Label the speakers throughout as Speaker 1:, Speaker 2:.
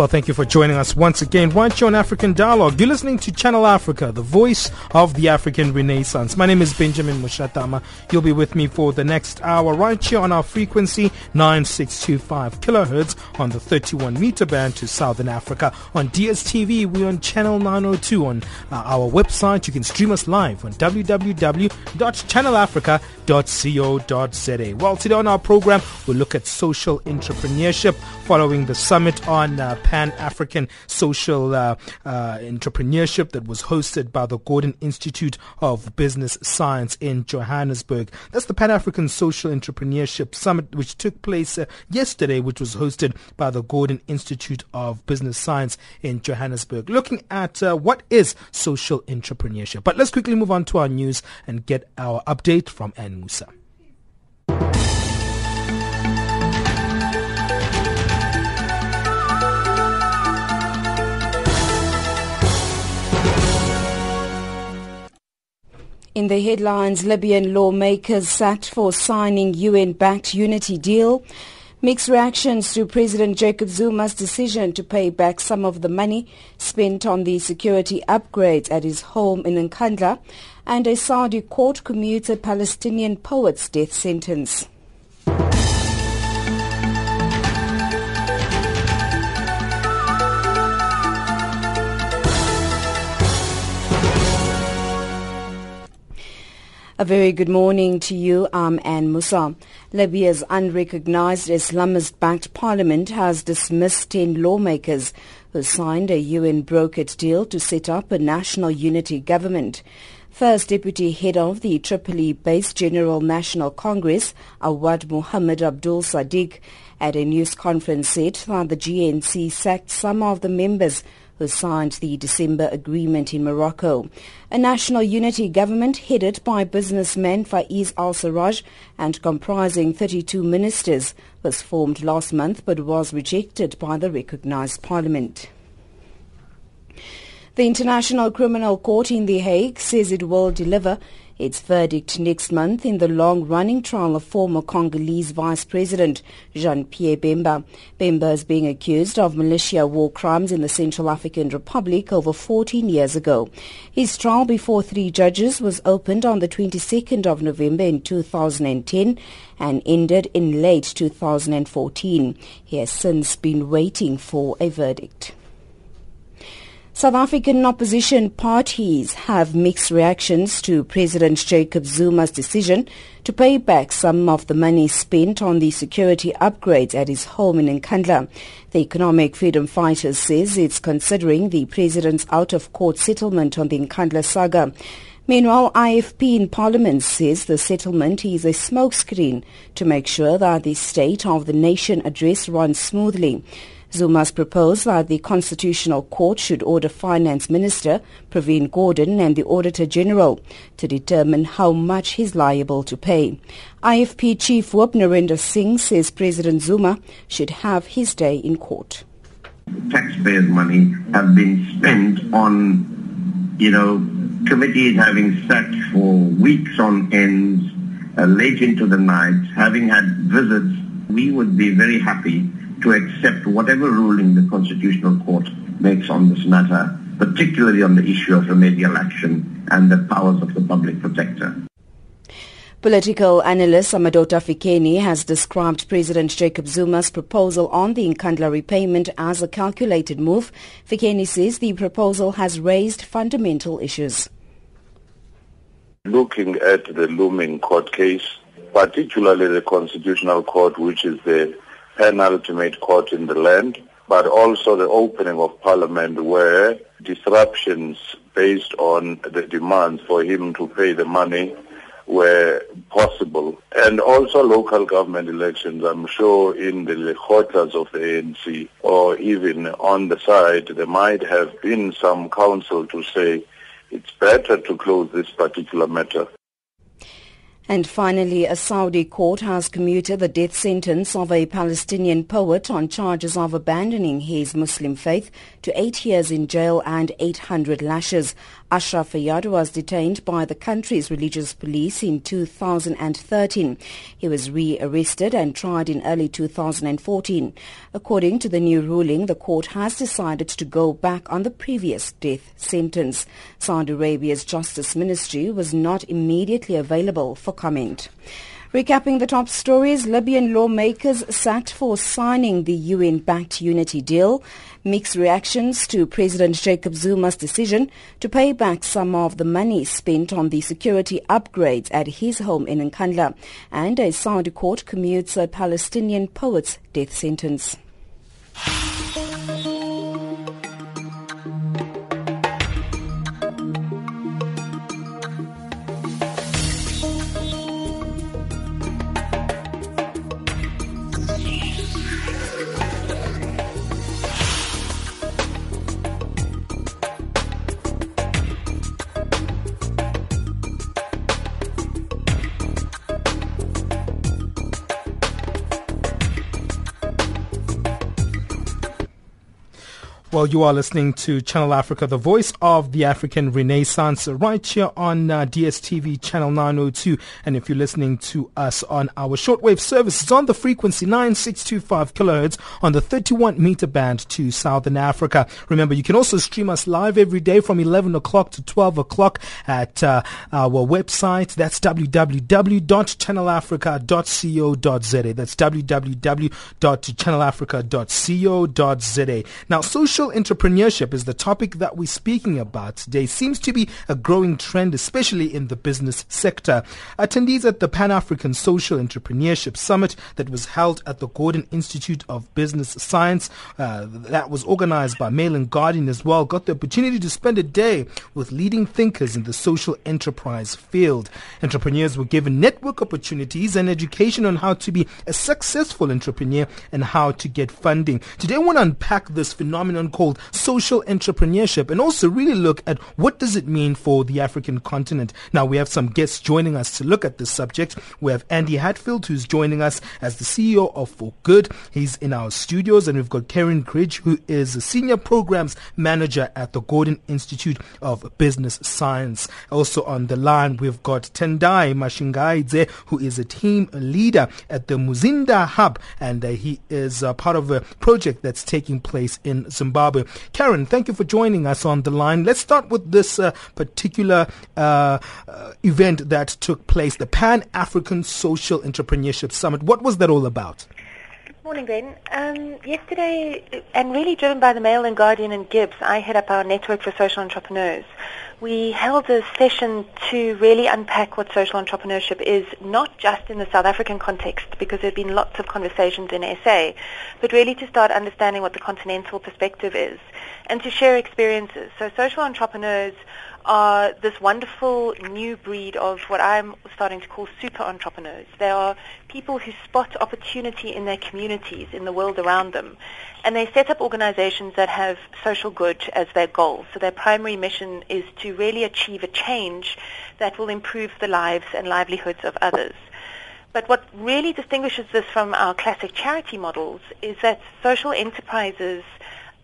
Speaker 1: Well, thank you for joining us once again. Right here on African Dialogue, you're listening to Channel Africa, the voice of the African Renaissance. My name is Benjamin Mushatama. You'll be with me for the next hour right here on our frequency 9625 kilohertz on the 31 meter band to Southern Africa. On DSTV, we're on channel 902 on uh, our website. You can stream us live on www.channelafrica.co.za. Well, today on our program, we'll look at social entrepreneurship following the summit on uh, Pan African Social uh, uh, Entrepreneurship that was hosted by the Gordon Institute of Business Science in Johannesburg. That's the Pan African Social Entrepreneurship Summit, which took place uh, yesterday, which was hosted by the Gordon Institute of Business Science in Johannesburg. Looking at uh, what is social entrepreneurship. But let's quickly move on to our news and get our update from Ann Musa.
Speaker 2: In the headlines, Libyan lawmakers sacked for signing UN-backed unity deal. Mixed reactions to President Jacob Zuma's decision to pay back some of the money spent on the security upgrades at his home in Nkandla. And a Saudi court commutes a Palestinian poet's death sentence. A very good morning to you. Um, I'm Anne Musa. Libya's unrecognized Islamist-backed parliament has dismissed 10 lawmakers who signed a UN-brokered deal to set up a national unity government. First Deputy Head of the Tripoli-based General National Congress, Awad Muhammad Abdul Sadiq, at a news conference said that the GNC sacked some of the members who signed the December agreement in Morocco. A national unity government headed by businessman Faiz al-Sarraj and comprising 32 ministers was formed last month but was rejected by the recognized parliament. The International Criminal Court in The Hague says it will deliver its verdict next month in the long-running trial of former Congolese Vice President Jean-Pierre Bemba. Bemba is being accused of militia war crimes in the Central African Republic over 14 years ago. His trial before three judges was opened on the 22nd of November in 2010 and ended in late 2014. He has since been waiting for a verdict. South African opposition parties have mixed reactions to President Jacob Zuma's decision to pay back some of the money spent on the security upgrades at his home in Nkandla. The Economic Freedom Fighters says it's considering the president's out-of-court settlement on the Nkandla saga. Meanwhile, IFP in Parliament says the settlement is a smokescreen to make sure that the State of the Nation address runs smoothly. Zuma's proposed that the Constitutional Court should order Finance Minister Pravin Gordhan and the Auditor General to determine how much he's liable to pay. IFP Chief Whip Narinder Singh says President Zuma should have his day in court.
Speaker 3: Taxpayers' money have been spent on, you know, committees having sat for weeks on ends, uh, late into the night, having had visits. We would be very happy to accept whatever ruling the Constitutional Court makes on this matter, particularly on the issue of remedial action and the powers of the public protector.
Speaker 2: Political analyst Somadoda Fikeni has described President Jacob Zuma's proposal on the Nkandla repayment as a calculated move. Fikeni says the proposal has raised fundamental issues.
Speaker 4: Looking at the looming court case, particularly the Constitutional Court, which is the penultimate court in the land, but also the opening of parliament where disruptions based on the demands for him to pay the money were possible. And also local government elections, I'm sure in the quarters of the ANC or even on the side, there might have been some counsel to say it's better to close this particular matter
Speaker 2: and finally, a Saudi court has commuted the death sentence of a Palestinian poet on charges of abandoning his Muslim faith to eight years in jail and 800 lashes. Ashraf Fayyad was detained by the country's religious police in 2013. He was rearrested and tried in early 2014. According to the new ruling, the court has decided to go back on the previous death sentence. Saudi Arabia's Justice Ministry was not immediately available for comment. Recapping the top stories, Libyan lawmakers sacked for signing the UN-backed unity deal. Mixed reactions to President Jacob Zuma's decision to pay back some of the money spent on the security upgrades at his home in Nkandla. And a Saudi court commutes a Palestinian poet's death sentence.
Speaker 1: Well, you are listening to Channel Africa, the voice of the African Renaissance, right here on uh, DSTV channel 902. And if you're listening to us on our shortwave service, it's on the frequency 9625 kilohertz on the 31 meter band to Southern Africa. Remember, you can also stream us live every day from 11 o'clock to 12 o'clock at uh, our website. That's www.channelafrica.co.za. That's www.channelafrica.co.za. Now, social Social entrepreneurship is the topic that we're speaking about today. Seems to be a growing trend, especially in the business sector. Attendees at the Pan African Social Entrepreneurship Summit that was held at the Gordon Institute of Business Science, uh, that was organized by Mail and Guardian as well, got the opportunity to spend a day with leading thinkers in the social enterprise field. Entrepreneurs were given network opportunities and education on how to be a successful entrepreneur and how to get funding. Today, I want to unpack this phenomenon called social entrepreneurship and also really look at what does it mean for the African continent. Now we have some guests joining us to look at this subject. We have Andy Hadfield who's joining us as the CEO of For Good. He's in our studios and we've got Kerryn Krige who is a senior programs manager at the Gordon Institute of Business Science. Also on the line we've got Tendai Mashingaidze who is a team leader at the Muzinda Hub and uh, he is uh, part of a project that's taking place in Zimbabwe. Zimbabwe. Kerryn, thank you for joining us on the line. Let's start with this uh, particular uh, uh, event that took place, the Pan African Social Entrepreneurship Summit. What was that all about?
Speaker 5: Morning, Ben. Um, yesterday, and really driven by the Mail and Guardian and GIBS, I head up our network for social entrepreneurs. We held a session to really unpack what social entrepreneurship is, not just in the South African context, because there have been lots of conversations in SA, but really to start understanding what the continental perspective is and to share experiences. So social entrepreneurs are this wonderful new breed of what I'm starting to call super entrepreneurs. They are people who spot opportunity in their communities, in the world around them, and they set up organizations that have social good as their goal. So their primary mission is to really achieve a change that will improve the lives and livelihoods of others. But what really distinguishes this from our classic charity models is that social enterprises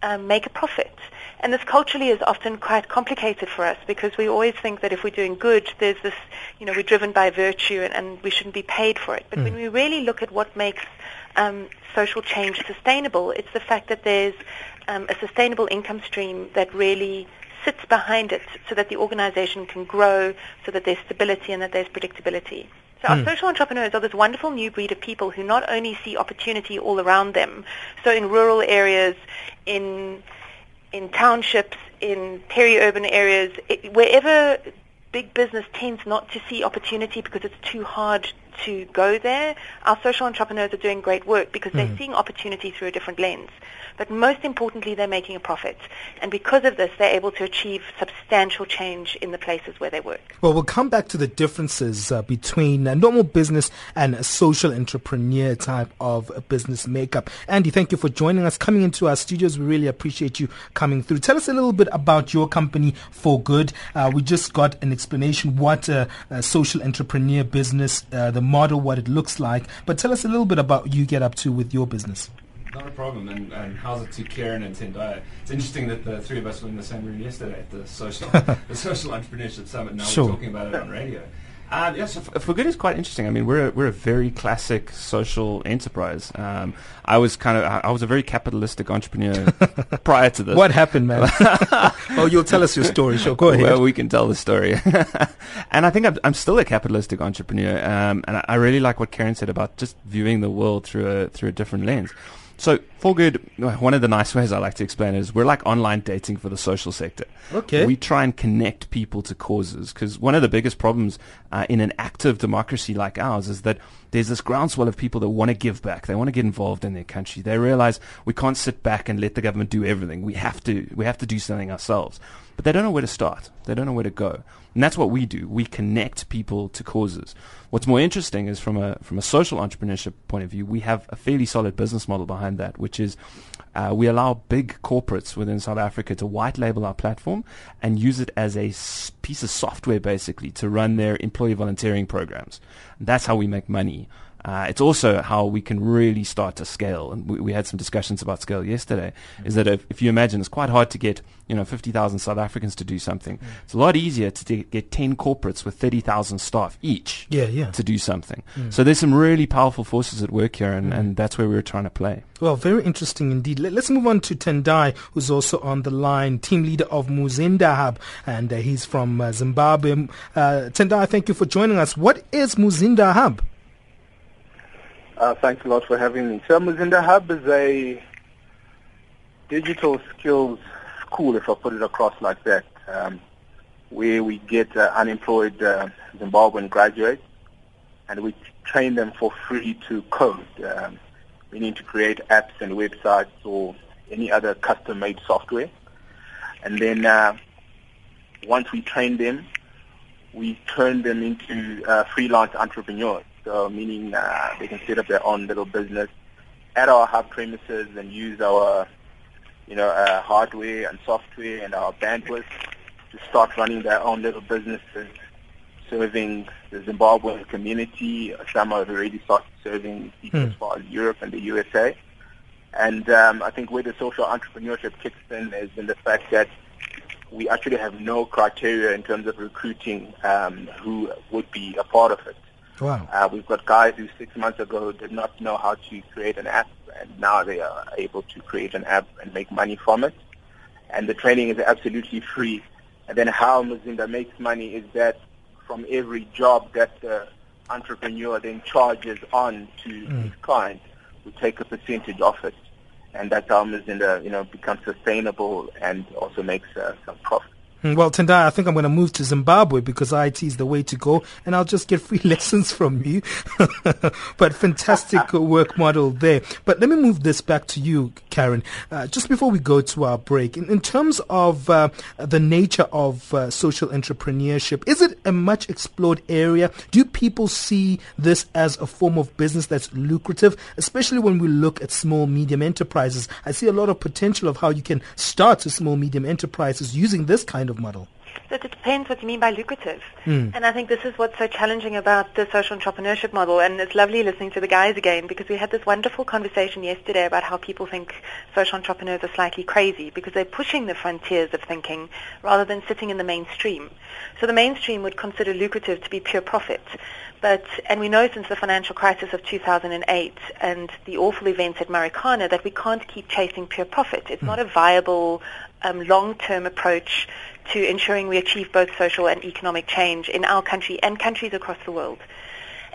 Speaker 5: um, make a profit. And this culturally is often quite complicated for us because we always think that if we're doing good, there's this, you know, we're driven by virtue and, and we shouldn't be paid for it. But mm. when we really look at what makes um, social change sustainable, it's the fact that there's um, a sustainable income stream that really sits behind it so that the organization can grow, so that there's stability and that there's predictability. So our mm. social entrepreneurs are this wonderful new breed of people who not only see opportunity all around them, so in rural areas, in in townships, in peri-urban areas, it, wherever big business tends not to see opportunity because it's too hard to go there. Our social entrepreneurs are doing great work because mm. they're seeing opportunity through a different lens. But most importantly, they're making a profit. And because of this, they're able to achieve substantial change in the places where they work.
Speaker 1: Well, we'll come back to the differences uh, between a normal business and a social entrepreneur type of business makeup. Andy, thank you for joining us, coming into our studios. We really appreciate you coming through. Tell us a little bit about your company, Forgood. Uh, we just got an explanation what a, a social entrepreneur business, uh, the model, what it looks like. But tell us a little bit about what you get up to with your business.
Speaker 6: Not a problem. And, and how's it to Kerryn and Tendai? It's interesting that the three of us were in the same room yesterday at the social the social entrepreneurship summit. Now sure. we're talking about it on radio. Yeah, so Forgood is quite interesting. I mean, we're a, we're a very classic social enterprise. Um, I was kind of I was a very capitalistic entrepreneur prior to this.
Speaker 1: What happened, man? oh, you'll tell us your story. Sure, go ahead.
Speaker 6: Well, we can tell the story. and I think I'm, I'm still a capitalistic entrepreneur. Um, and I, I really like what Kerryn said about just viewing the world through a through a different lens. So, Forgood, one of the nice ways I like to explain it is we're like online dating for the social sector.
Speaker 1: Okay.
Speaker 6: We try and connect people to causes because one of the biggest problems uh, in an active democracy like ours is that there's this groundswell of people that want to give back. They want to get involved in their country. They realize we can't sit back and let the government do everything. We have to, we have to do something ourselves. But they don't know where to start. They don't know where to go. And that's what we do. We connect people to causes. What's more interesting is from a from a social entrepreneurship point of view, we have a fairly solid business model behind that, which is uh, we allow big corporates within South Africa to white label our platform and use it as a s- piece of software basically to run their employee volunteering programs. And that's how we make money. Uh, it's also how we can really start to scale. And we, we had some discussions about scale yesterday. Mm-hmm. Is that if, if, you imagine, it's quite hard to get you know 50,000 South Africans to do something. Mm-hmm. It's a lot easier to t- get 10 corporates with 30,000 staff each
Speaker 1: yeah, yeah.
Speaker 6: to do something. Mm. So there's some really powerful forces at work here, and, mm. and that's where we were trying to play.
Speaker 1: Well, very interesting indeed. Let, us move on to Tendai, who's also on the line, team leader of Muzinda Hub, and uh, he's from uh, Zimbabwe. Uh, Tendai, thank you for joining us. What is Muzinda Hub?
Speaker 7: Uh, thanks a lot for having me. So Muzinda Hub is a digital skills school, if I put it across like that, um, where we get uh, unemployed uh, Zimbabwean graduates and we train them for free to code, um, meaning to create apps and websites or any other custom-made software. And then uh, once we train them, we turn them into uh, freelance entrepreneurs so meaning uh, they can set up their own little business at our hub premises and use our, you know, uh, hardware and software and our bandwidth to start running their own little businesses, serving the Zimbabwean community. Some have already started serving people hmm. as far as Europe and the USA. And um, I think where the social entrepreneurship kicks in is in the fact that we actually have no criteria in terms of recruiting um, who would be a part of it.
Speaker 1: Wow.
Speaker 7: Uh, we've got guys who six months ago did not know how to create an app, and now they are able to create an app and make money from it. And the training is absolutely free. And then how Muzinda makes money is that from every job that the entrepreneur then charges on to mm. his client, we take a percentage of it. And that's how Muzinda, you know, becomes sustainable and also makes uh, some profit.
Speaker 1: Mm, well, Tendai, I think I'm going to move to Zimbabwe because IT is the way to go, and I'll just get free lessons from you. but fantastic work model there. But let me move this back to you, Kerryn. Uh, just before we go to our break, in, in terms of uh, the nature of uh, social entrepreneurship, is it a much explored area? Do people see this as a form of business that's lucrative, especially when we look at small, medium enterprises? I see a lot of potential of how you can start a small, medium enterprises using this kind of model?
Speaker 5: That it depends what you mean by lucrative.
Speaker 1: Mm.
Speaker 5: And I think this is what's so challenging about the social entrepreneurship model. And it's lovely listening to the guys again because we had this wonderful conversation yesterday about how people think social entrepreneurs are slightly crazy because they're pushing the frontiers of thinking rather than sitting in the mainstream. So the mainstream would consider lucrative to be pure profit. But, and we know since the financial crisis of 2008 and the awful events at Marikana that we can't keep chasing pure profit. It's mm. not a viable um, long-term approach to ensuring we achieve both social and economic change in our country and countries across the world.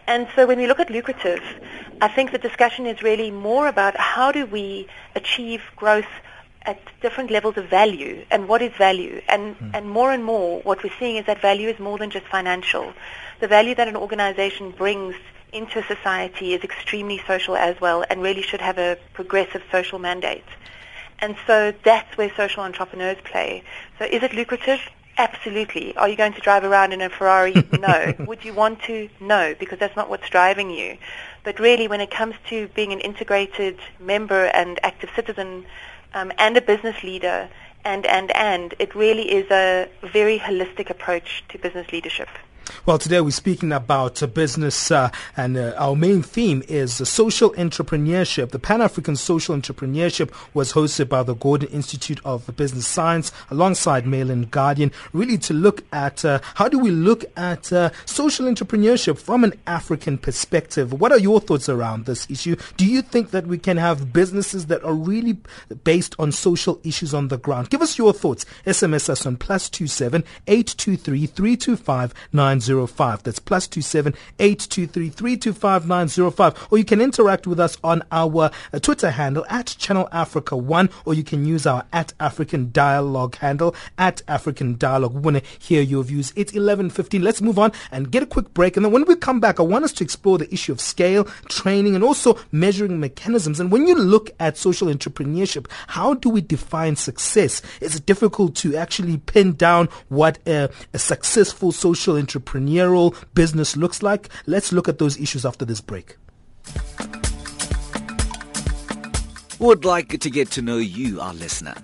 Speaker 5: And so when we look at lucrative, I think the discussion is really more about how do we achieve growth at different levels of value and what is value. And, mm. and more and more what we're seeing is that value is more than just financial. The value that an organization brings into society is extremely social as well and really should have a progressive social mandate. And so that's where social entrepreneurs play. So is it lucrative? Absolutely. Are you going to drive around in a Ferrari? No. Would you want to? No, because that's not what's driving you. But really, when it comes to being an integrated member and active citizen um, and a business leader, and, and, and, it really is a very holistic approach to business leadership.
Speaker 1: Well, today we're speaking about uh, business, uh, and uh, our main theme is social entrepreneurship. The Pan African Social Entrepreneurship was hosted by the Gordon Institute of Business Science alongside Mail and Guardian, really to look at uh, how do we look at uh, social entrepreneurship from an African perspective. What are your thoughts around this issue? Do you think that we can have businesses that are really based on social issues on the ground? Give us your thoughts. SMS us on plus two seven eight two three three two five nine zero. 905. That's plus two seven eight two three three two five nine zero five. Or you can interact with us on our uh, Twitter handle at Channel Africa One, or you can use our at African Dialogue handle at African Dialogue. We want to hear your views. It's eleven fifteen. Let's move on and get a quick break, and then when we come back, I want us to explore the issue of scale, training, and also measuring mechanisms. And when you look at social entrepreneurship, how do we define success? It's difficult to actually pin down what a, a successful social entrepreneur entrepreneurial business looks like. Let's look at those issues after this break.
Speaker 8: Would like to get to know you, our listener.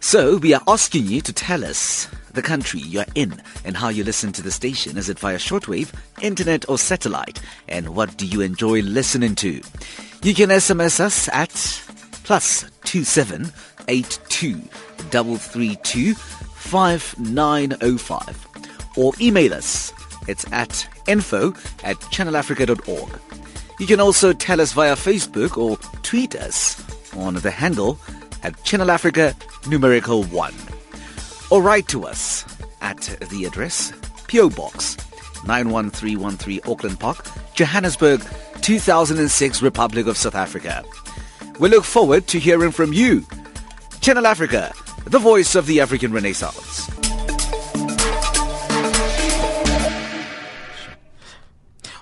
Speaker 8: So we are asking you to tell us the country you're in and how you listen to the station. Is it via shortwave, internet, or satellite? And what do you enjoy listening to? You can SMS us at plus two seven eight two double three two five nine oh five or email us it's at info at channelafrica.org. You can also tell us via Facebook or tweet us on the handle at Channel Africa numerical 1. Or write to us at the address PO Box 91313 Auckland Park, Johannesburg, 2006 Republic of South Africa. We look forward to hearing from you. Channel Africa, the voice of the African Renaissance.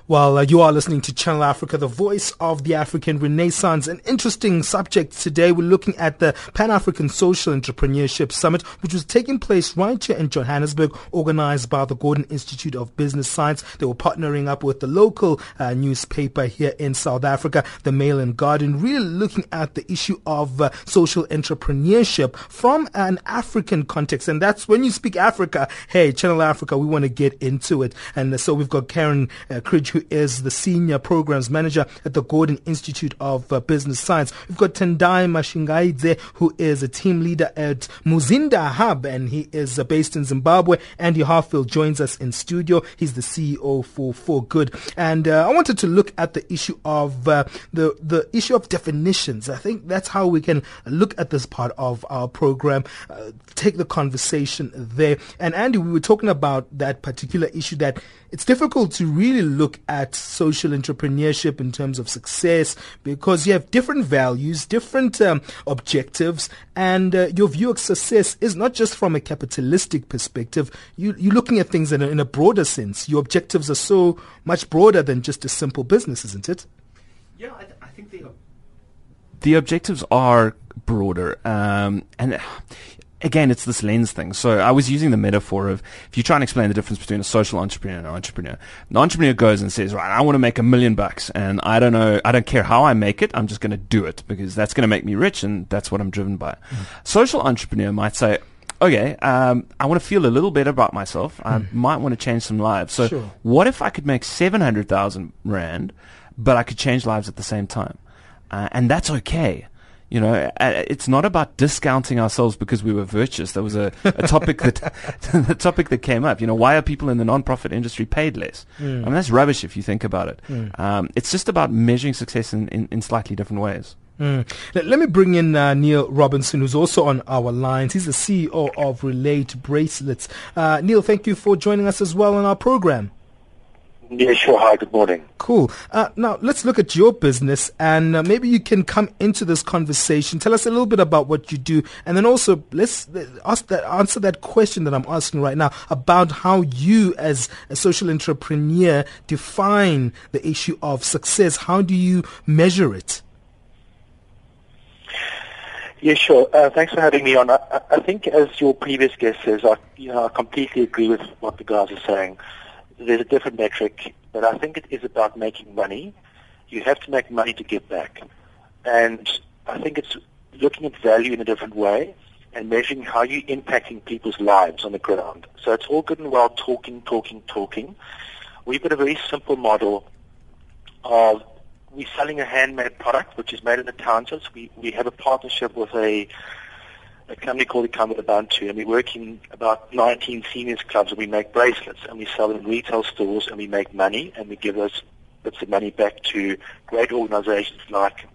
Speaker 1: Well, uh, you are listening to Channel Africa, the voice of the African Renaissance. An interesting subject today. We're looking at the Pan African Social Entrepreneurship Summit, which was taking place right here in Johannesburg, organized by the Gordon Institute of Business Science. They were partnering up with the local uh, newspaper here in South Africa, the Mail and Guardian, really looking at the issue of uh, social entrepreneurship from an African context. And that's when you speak Africa, hey, Channel Africa, we want to get into it. And so we've got Kerryn uh, Krige who is the Senior Programs Manager at the Gordon Institute of uh, Business Science. We've got Tendai Mashingaidze, who is a team leader at Muzinda Hub, and he is uh, based in Zimbabwe. Andy Hadfield joins us in studio. He's the CEO for Forgood. And uh, I wanted to look at the issue of uh, the, the issue of definitions. I think that's how we can look at this part of our program, uh, take the conversation there. And Andy, we were talking about that particular issue that it's difficult to really look at social entrepreneurship in terms of success because you have different values, different um, objectives, and uh, your view of success is not just from a capitalistic perspective. You, are looking at things in a, in a broader sense. Your objectives are so much broader than just a simple business, isn't it?
Speaker 6: Yeah, I, th- I think the the objectives are broader, um, and again, it's this lens thing. So I was using the metaphor of if you try and explain the difference between a social entrepreneur and an entrepreneur, the entrepreneur goes and says, right, I want to make a million bucks and I don't know, I don't care how I make it. I'm just going to do it because that's going to make me rich and that's what I'm driven by. Mm-hmm. Social entrepreneur might say, okay, um, I want to feel a little better about myself. I mm. might want to change some lives. So sure. what if I could make 700,000 Rand, but I could change lives at the same time? Uh, and that's okay. You know, it's not about discounting ourselves because we were virtuous. There was a, a topic that the topic that came up. You know, why are people in the non-profit industry paid less? Mm. I mean, that's rubbish if you think about it. Mm. Um, it's just about measuring success in, in, in slightly different ways.
Speaker 1: Mm. Let me bring in uh, Neil Robinson, who's also on our lines. He's the CEO of Relate Bracelets. Uh, Neil, thank you for joining us as well on our program.
Speaker 9: Yeah, sure. Hi, good morning.
Speaker 1: Cool. Uh, now, let's look at your business and uh, maybe you can come into this conversation. Tell us a little bit about what you do and then also let's ask that, answer that question that I'm asking right now about how you as a social entrepreneur define the issue of success. How do you measure it?
Speaker 9: Yeah, sure. Uh, thanks for having me on. I, I, think as your previous guest says, I, you know, I completely agree with what the guys are saying there's a different metric, but I think it is about making money. You have to make money to give back. And I think it's looking at value in a different way and measuring how you're impacting people's lives on the ground. So it's all good and well talking, talking, talking. We've got a very simple model of we're selling a handmade product which is made in the townships. We, we have a partnership with a a company called the Ikamva Labantu, and we work in about 19 seniors clubs, and we make bracelets, and we sell them in retail stores, and we make money, and we give those bits of money back to great organizations like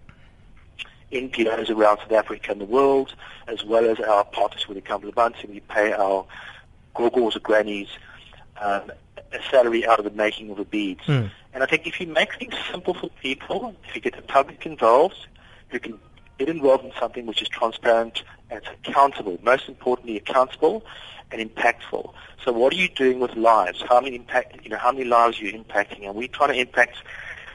Speaker 9: NPOs around South Africa and the world, as well as our partners with Ikamva Labantu. And we pay our gogos or grannies um, a salary out of the making of the beads. Mm. And I think if you make things simple for people, if you get the public involved, you can get involved in something which is transparent and it's accountable. Most importantly, accountable and impactful. So what are you doing with lives? How many impact, you know, how many lives are you impacting? And we try to impact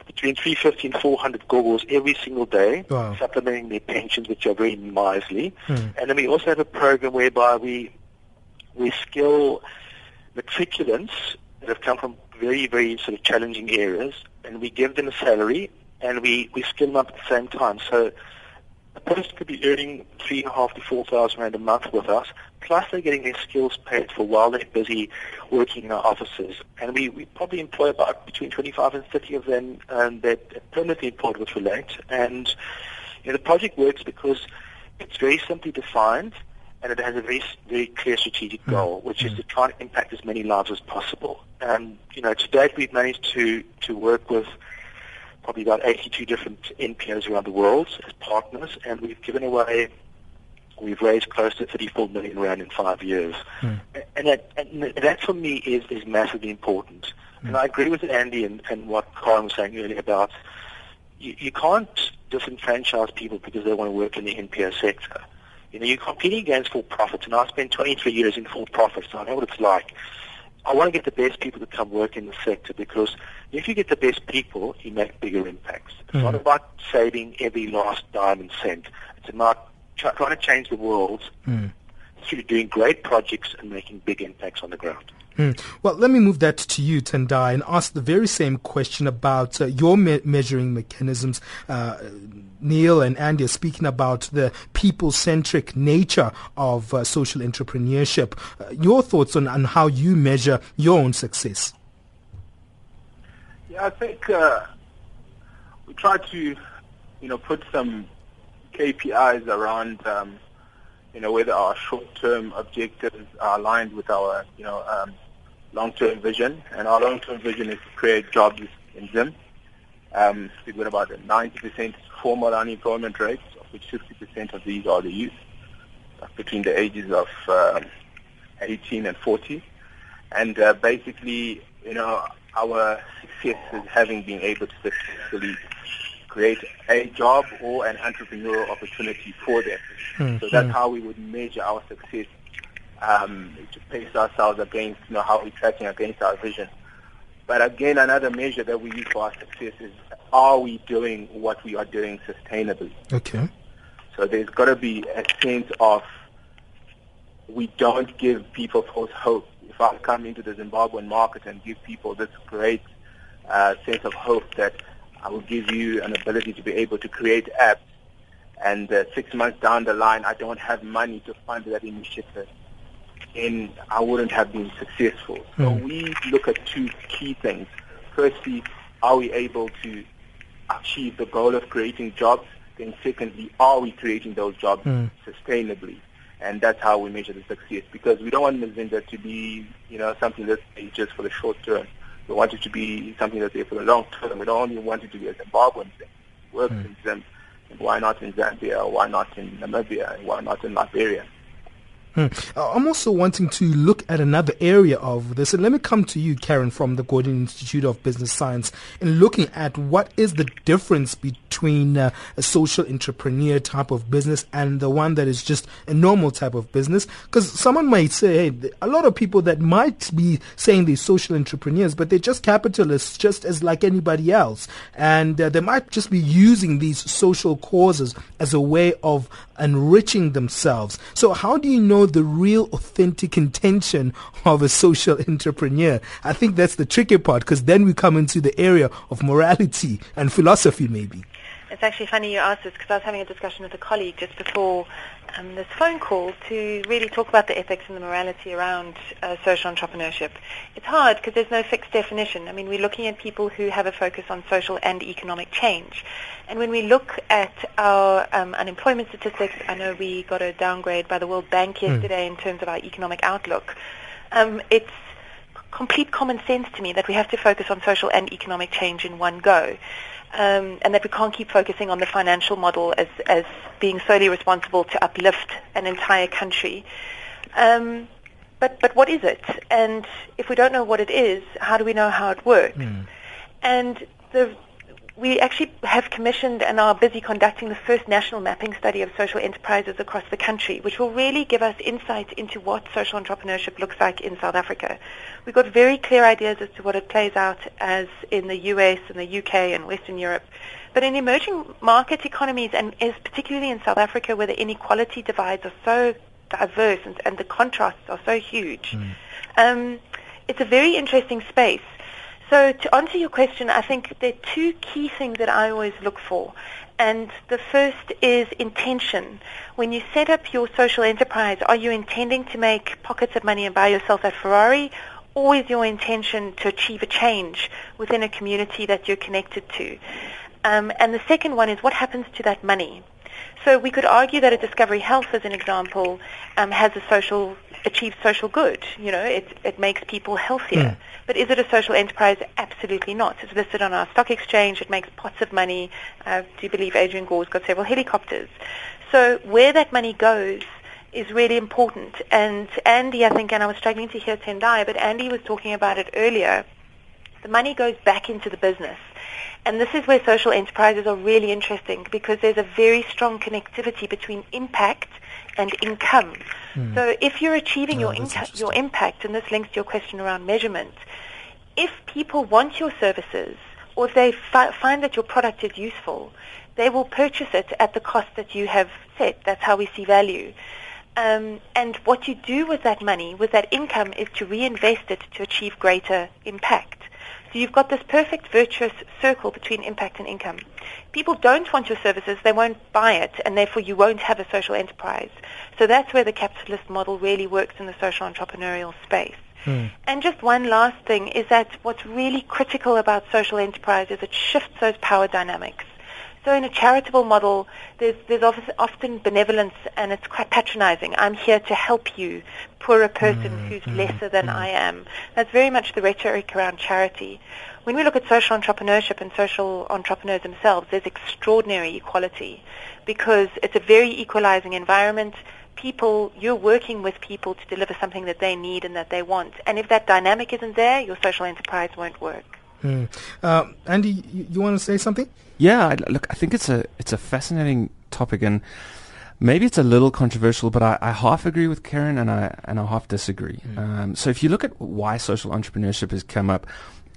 Speaker 9: between 350 and 400 gogos every single day, wow. supplementing their pensions, which are very miserly. Hmm. And then we also have a program whereby we we skill matriculants that have come from very, very sort of challenging areas, and we give them a salary, and we, we skill them up at the same time. So person could be earning three and a half to four thousand rand a month with us, plus they're getting their skills paid for while they're busy working in our offices. And we, we probably employ about between 25 and 30 of them um, that are permanently employed with Relate. And you know, the project works because it's very simply defined and it has a very, very clear strategic hmm. goal, which mm. is to try and impact as many lives as possible. And, you know, to date we've managed to, to work with probably about 82 different NPOs around the world as partners, and we've given away, we've raised close to 34 million rand in five years. Mm. And, that, and that for me is, is massively important. Mm. And I agree with Andy and, and what Kerryn was saying earlier about you, you can't disenfranchise people because they want to work in the NPO sector. You know, you're competing against for profits, and I spent 23 years in for profits, so I know what it's like. I want to get the best people to come work in the sector because if you get the best people, you make bigger impacts. It's mm-hmm. not about saving every last dime and cent. It's about trying to change the world mm. through doing great projects and making big impacts on the ground.
Speaker 1: Mm. Well, let me move that to you, Tendai, and ask the very same question about uh, your me- measuring mechanisms. Uh, Neil and Andy are speaking about the people-centric nature of uh, social entrepreneurship. Uh, your thoughts on, on how you measure your own success?
Speaker 7: Yeah, I think uh, we try to, you know, put some KPIs around um, you know, whether our short-term objectives are aligned with our, you know, um, long-term vision, and our long-term vision is to create jobs in Zim. Um, we've got about a 90% formal unemployment rate, of which 50% of these are the youth, between the ages of uh, 18 and 40. And uh, basically, you know, our success is having been able to successfully create a job or an entrepreneurial opportunity for them. Mm-hmm. So that's how we would measure our success um, to pace ourselves against, you know, how we're tracking against our vision. But again, another measure that we use for our success is are we doing what we are doing sustainably?
Speaker 1: Okay.
Speaker 7: So there's got to be a sense of we don't give people false hope. If I come into the Zimbabwean market and give people this great uh, sense of hope that I will give you an ability to be able to create apps, and uh, six months down the line, I don't have money to fund that initiative then I wouldn't have been successful. Mm. So hmm. we look at two key things. Firstly, are we able to achieve the goal of creating jobs? Then secondly, are we creating those jobs mm. sustainably? And that's how we measure the success because we don't want Muzinda to be, you know, something that's just for the short term. We want it to be something that's there for the long term. We don't only want it to be a Zimbabwean thing. It works mm. in Zim. Why not in Zambia? Why not in Namibia? Why not in Liberia?
Speaker 1: Hmm. I'm also wanting to look at another area of this. And let me come to you, Kerryn, from the Gordon Institute of Business Science, in looking at what is the difference between uh, a social entrepreneur type of business and the one that is just a normal type of business. Because someone might say, hey, a lot of people that might be saying they're social entrepreneurs, but they're just capitalists, just as like anybody else. And uh, they might just be using these social causes as a way of enriching themselves. So how do you know the real authentic intention of a social entrepreneur? I think that's the tricky part because then we come into the area of morality and philosophy maybe.
Speaker 5: It's actually funny you asked this because I was having a discussion with a colleague just before um, this phone call to really talk about the ethics and the morality around uh, social entrepreneurship. It's hard because there's no fixed definition. I mean, we're looking at people who have a focus on social and economic change. And when we look at our um, unemployment statistics, I know we got a downgrade by the World Bank hmm. yesterday mm. in terms of our economic outlook. Um, it's complete common sense to me that we have to focus on social and economic change in one go um, and that we can't keep focusing on the financial model as, as being solely responsible to uplift an entire country. Um, but, but what is it? And if we don't know what it is, how do we know how it works? Mm. And the, we actually have commissioned and are busy conducting the first national mapping study of social enterprises across the country, which will really give us insight into what social entrepreneurship looks like in South Africa. We've got very clear ideas as to what it plays out as in the US and the UK and Western Europe. But in emerging market economies, and is particularly in South Africa where the inequality divides are so diverse and, and the contrasts are so huge, mm. um, it's a very interesting space. So to answer your question, I think there are two key things that I always look for. And the first is intention. When you set up your social enterprise, are you intending to make pockets of money and buy yourself a Ferrari? Or is your intention to achieve a change within a community that you're connected to? Um, and the second one is what happens to that money? So we could argue that a Discovery Health, as an example, um, has a social achieves social good. You know, it it makes people healthier. Mm. But is it a social enterprise? Absolutely not. It's listed on our stock exchange. It makes pots of money. Uh, do you believe Adrian Gore's got several helicopters? So where that money goes is really important. And Andy, I think, and I was struggling to hear Tendai, but Andy was talking about it earlier. The money goes back into the business. And this is where social enterprises are really interesting because there's a very strong connectivity between impact and income. Mm. So if you're achieving oh, your, inca- your impact, and this links to your question around measurement, if people want your services or if they fi- find that your product is useful, they will purchase it at the cost that you have set. That's how we see value. Um, and what you do with that money, with that income, is to reinvest it to achieve greater impact. So you've got this perfect virtuous circle between impact and income. People don't want your services, they won't buy it, and therefore you won't have a social enterprise. So that's where the capitalist model really works in the social entrepreneurial space. Hmm. And just one last thing is that what's really critical about social enterprise is it shifts those power dynamics. So in a charitable model, there's, there's often benevolence and it's quite patronizing. I'm here to help you, poorer person mm, who's mm, lesser than mm. I am. That's very much the rhetoric around charity. When we look at social entrepreneurship and social entrepreneurs themselves, there's extraordinary equality because it's a very equalizing environment. People, you're working with people to deliver something that they need and that they want. And if that dynamic isn't there, your social enterprise won't work.
Speaker 1: Mm. Uh, Andy, you, you want to say something?
Speaker 6: Yeah, I, look, I think it's a it's a fascinating topic, and maybe it's a little controversial, but I, I half agree with Kerryn, and I and I half disagree. Mm. Um, so if you look at why social entrepreneurship has come up,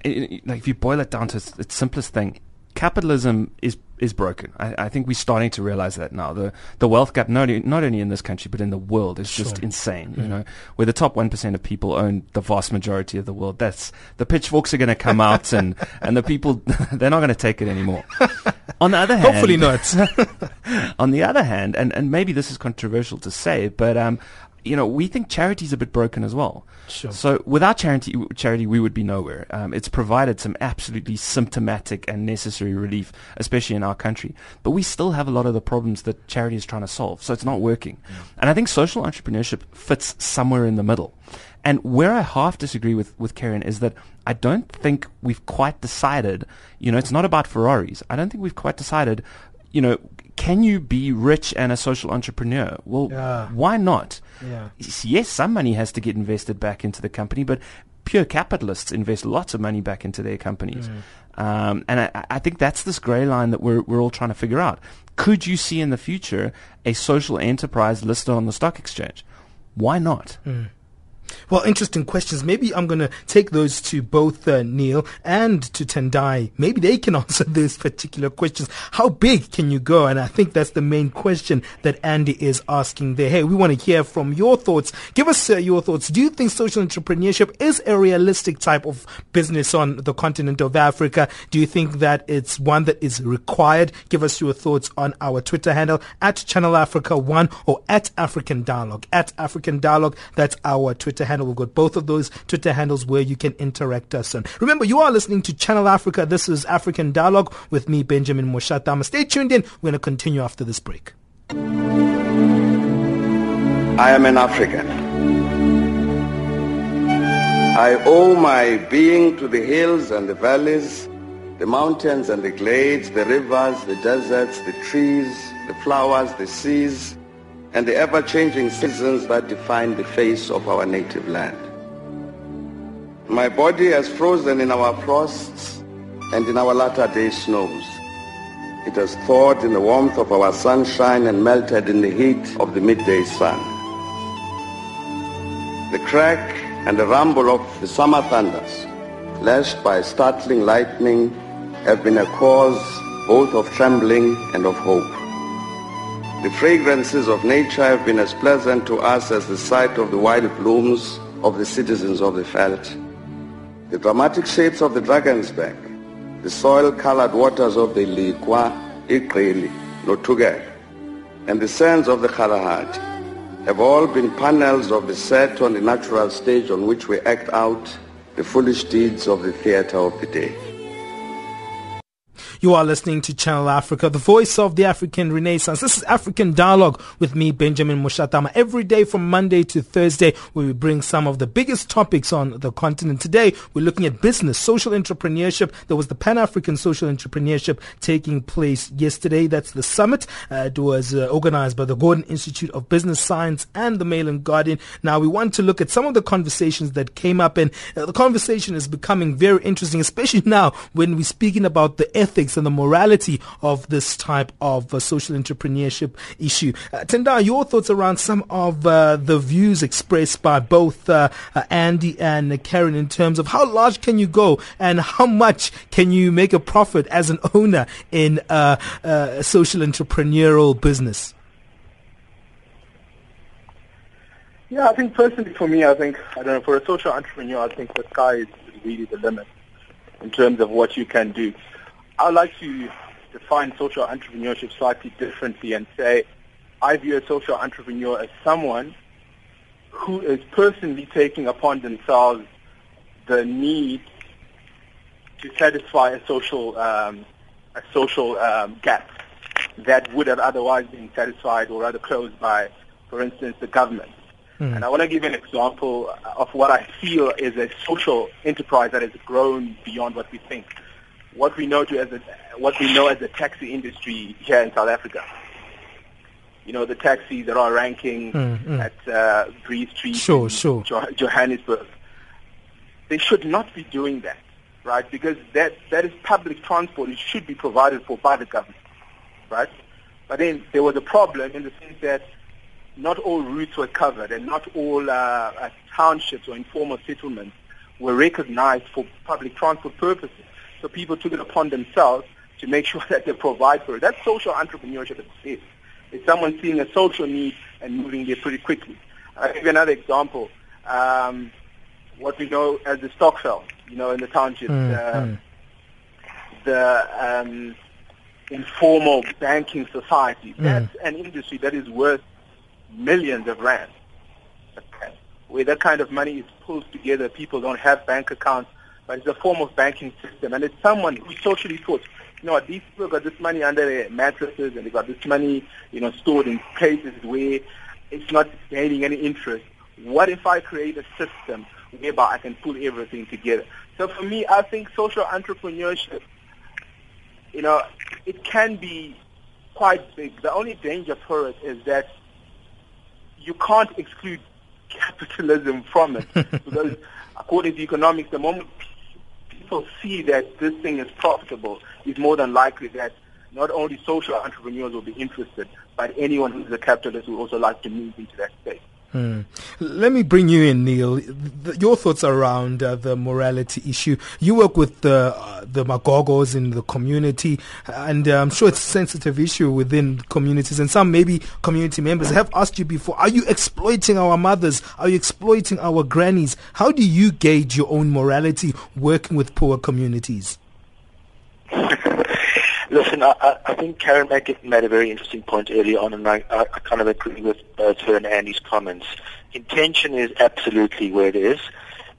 Speaker 6: it, it, like if you boil it down to its, its simplest thing, capitalism is is broken. I, I, think we're starting to realize that now. The the wealth gap, not, not only in this country but in the world, is just insane. Mm-hmm. You know, where the top one percent of people own the vast majority of the world. That's the pitchforks are going to come out, and and the people they're not going to take it anymore. on the other hand,
Speaker 1: hopefully not.
Speaker 6: on the other hand, and and maybe this is controversial to say, but um, you know, we think charity's a bit broken as well.
Speaker 1: Sure.
Speaker 6: So without charity, charity, we would be nowhere. Um, it's provided some absolutely symptomatic and necessary relief, especially in our country. But we still have a lot of the problems that charity is trying to solve. So it's not working. Mm. And I think social entrepreneurship fits somewhere in the middle. And where I half disagree with, with Kerryn is that I don't think we've quite decided, you know, it's not about Ferraris. I don't think we've quite decided, you know, can you be rich and a social entrepreneur? Well,
Speaker 1: Yeah.
Speaker 6: why not?
Speaker 1: Yeah.
Speaker 6: Yes, some money has to get invested back into the company, but pure capitalists invest lots of money back into their companies. Um, and I, I think that's this grey line that we're, we're all trying to figure out. Could you see in the future a social enterprise listed on the stock exchange? Why not?
Speaker 1: Well, interesting questions. Maybe I'm going to take those to both uh, Neil and to Tendai. Maybe they can answer those particular questions. How big can you go? And I think that's the main question that Andy is asking there. Hey, we want to hear from your thoughts. Give us uh, your thoughts. Do you think social entrepreneurship is a realistic type of business on the continent of Africa? Do you think that it's one that is required? Give us your thoughts on our Twitter handle at Channel Africa One or at African Dialogue. At African Dialogue, that's our Twitter handle. We've got both of those Twitter handles where you can interact us on. Remember, you are listening to Channel Africa. This is African Dialogue with me, Benjamin Moshatama. Stay tuned in. We're going to continue after this break.
Speaker 10: I am an African. I owe my being to the hills and the valleys, the mountains and the glades, the rivers, the deserts, the trees, the flowers, the seas, and the ever-changing seasons that define the face of our native land. My body has frozen in our frosts and in our latter-day snows. It has thawed in the warmth of our sunshine and melted in the heat of the midday sun. The crack and the rumble of the summer thunders, lashed by startling lightning, have been a cause both of trembling and of hope. The fragrances of nature have been as pleasant to us as the sight of the wild blooms of the citizens of the veldt. The dramatic shapes of the Drakensberg, the soil-colored waters of the Lekoa, Iqili, Notugel, and the sands of the Kalahari have all been panels of the set on the natural stage on which we act out the foolish deeds of the theater of the day.
Speaker 1: You are listening to Channel Africa, the voice of the African Renaissance. This is African Dialogue with me, Benjamin Mushatama, every day from Monday to Thursday, where we bring some of the biggest topics on the continent. Today, we're looking at business, social entrepreneurship. There was the Pan-African Social Entrepreneurship taking place yesterday. That's the summit. Uh, it was uh, organized by the Gordon Institute of Business Science and the Mail and Guardian. Now, we want to look at some of the conversations that came up, and uh, the conversation is becoming very interesting, especially now when we're speaking about the ethics and the morality of this type of uh, social entrepreneurship issue. Uh, Tendai, your thoughts around some of uh, the views expressed by both uh, uh, Andy and Kerryn in terms of how large can you go and how much can you make a profit as an owner in uh, uh, a social entrepreneurial business?
Speaker 7: Yeah, I think personally for me, I think, I don't know, for a social entrepreneur, I think the sky is really the limit in terms of what you can do. I would like to define social entrepreneurship slightly differently and say I view a social entrepreneur as someone who is personally taking upon themselves the need to satisfy a social um, a social um, gap that would have otherwise been satisfied or rather closed by, for instance, the government.
Speaker 1: Hmm.
Speaker 7: And I want to give an example of what I feel is a social enterprise that has grown beyond what we think. What we know to as a, what we know as the taxi industry here in South Africa. You know, the taxis that are ranking
Speaker 1: Mm, mm.
Speaker 7: at uh, Bree Street
Speaker 1: Sure,
Speaker 7: in
Speaker 1: sure.
Speaker 7: Jo- Johannesburg. They should not be doing that, right? Because that, that is public transport. It should be provided for by the government, right? But then there was a problem in the sense that not all routes were covered and not all uh, uh, townships or informal settlements were recognized for public transport purposes. So people took it upon themselves to make sure that they provide for it. That's social entrepreneurship at its. It's someone seeing a social need and moving there pretty quickly. I'll give you another example. Um, what we know as the stokvel, you know, in the township,
Speaker 1: Mm,
Speaker 7: uh,
Speaker 1: mm.
Speaker 7: the um, informal banking society.
Speaker 1: Mm.
Speaker 7: That's an industry that is worth millions of rand. Okay. Where that kind of money is pulled together, people don't have bank accounts, but it's a form of banking system. And it's someone who socially thought, you know what, these people got this money under their mattresses and they got this money, you know, stored in places where it's not gaining any interest. What if I create a system whereby I can pull everything together? So for me, I think social entrepreneurship, you know, it can be quite big. The only danger for it is that you can't exclude capitalism from it because according to economics, the moment people see that this thing is profitable, it's more than likely that not only social entrepreneurs will be interested, but anyone who's a capitalist will also like to move into that space.
Speaker 1: Hmm. Let me bring you in, Neil. your thoughts around uh, the morality issue. You work with the uh, the magogos in the community, and uh, I'm sure it's a sensitive issue within communities. And some maybe community members have asked you before: Are you exploiting our mothers? Are you exploiting our grannies? How do you gauge your own morality working with poor communities?
Speaker 9: Listen, I, I think Kerryn made, made a very interesting point earlier on, and I, I kind of agree with both her and Andy's comments. Intention is absolutely where it is,